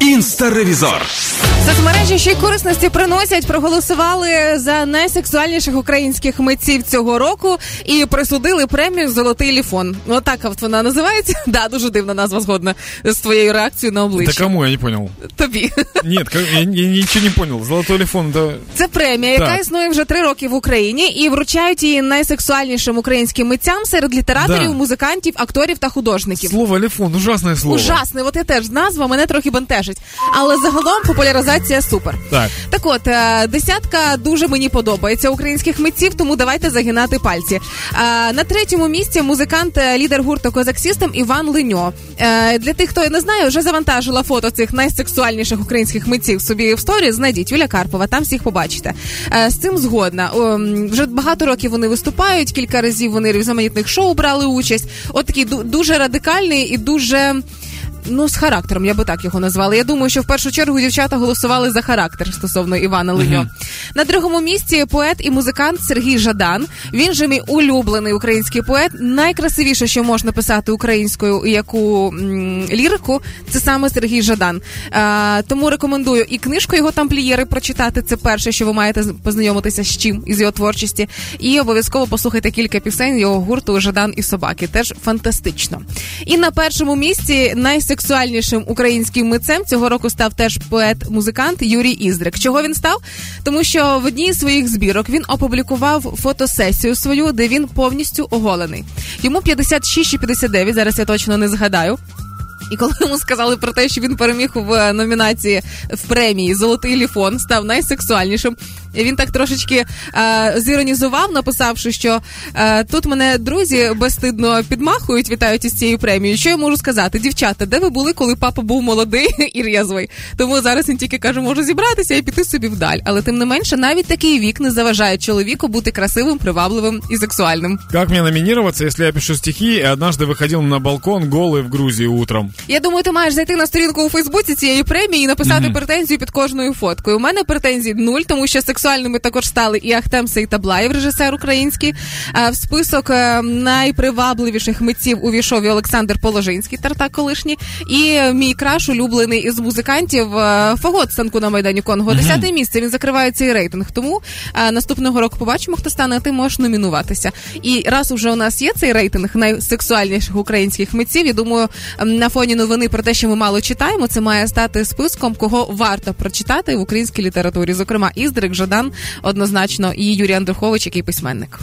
Інстаревізор. Соцмережі ще й корисності приносять. Проголосували за найсексуальніших українських митців цього року і присудили премію Золотий ліфон. Отак от вона називається. Да, дуже дивна назва згодна з твоєю реакцією на обличчя. Да кому я не понял? Тобі ка- я, я ничего не понял. Золотой телефон, да. це премія, яка Так. існує вже три роки в Україні, і вручають її найсексуальнішим українським митцям серед літераторів, Да. музикантів, акторів та художників. Слово телефон, ужасное слово. Ужасне, от я теж назва мене трохи бентежить. Але загалом популяризація супер. Так. Так от, е, десятка дуже мені подобається українських митців, тому давайте загинати пальці. Е, На третьому місці музикант, е, лідер гурту Козак Сістем Іван Леньо. Для тих, хто не знає, вже завантажила фото цих найсексуальніших українських митців собі в сторі. Знайдіть Юля Карпова, там всіх побачите. З цим згодна. Вже багато років вони виступають, кілька разів вони в різноманітних шоу брали участь. От такий ду- дуже радикальний і дуже. Ну, з характером, я би так його назвала. Я думаю, що в першу чергу дівчата голосували за характер стосовно Івана Леньо. На другому місці поет і музикант Сергій Жадан. Він же мій улюблений український поет. Найкрасивіше, що можна писати українською яку м, лірику, це саме Сергій Жадан. А, тому рекомендую і книжку його тамплієри прочитати. Це перше, що ви маєте познайомитися з чим із його творчості. І обов'язково послухайте кілька пісень його гурту Жадан і собаки. Теж фантастично. І на першому місці найсексуальнішим українським митцем цього року став теж поет-музикант Юрій Іздрик. Чого він став? Тому що в одній з своїх збірок він опублікував фотосесію свою, де він повністю оголений. Йому 56 чи 59, зараз я точно не згадаю. І коли йому сказали про те, що він переміг в номінації в премії Золотий ліфон, став найсексуальнішим. І він так трошечки е, зіронізував, написавши, що е, тут мене друзі безстидно підмахують, вітають із цією премією. Що я можу сказати? Дівчата, де ви були, коли папа був молодий і рєзвий? Тому зараз він тільки каже, можу зібратися і піти собі вдаль. Але тим не менше, навіть такий вік не заважає чоловіку бути красивим, привабливим і сексуальним. Как мне номинироваться, если я пишу стихи и однажды выходил на балкон голый в Грузии утром? Я думаю, ти маєш зайти на сторінку у Фейсбуці цієї премії і написати претензію під кожною фоткою. У мене претензій нуль, тому що сексуальними також стали і Ахтем Сейтаблаєв, режисер український. А в список е, найпривабливіших митців увійшов і Олександр Положинський, тартак колишній, і мій краш улюблений із музикантів е, Фагот станку на майдані Конго. Десяте місце. Він закриває цей рейтинг. Тому е, наступного року побачимо, хто стане. а Ти можеш номінуватися. І раз уже у нас є цей рейтинг найсексуальніших українських митців, я думаю, на фоні новини про те, що ми мало читаємо, це має стати списком, кого варто прочитати в українській літературі. Зокрема, Іздрик, Жадан, однозначно, і Юрій Андрухович, який письменник.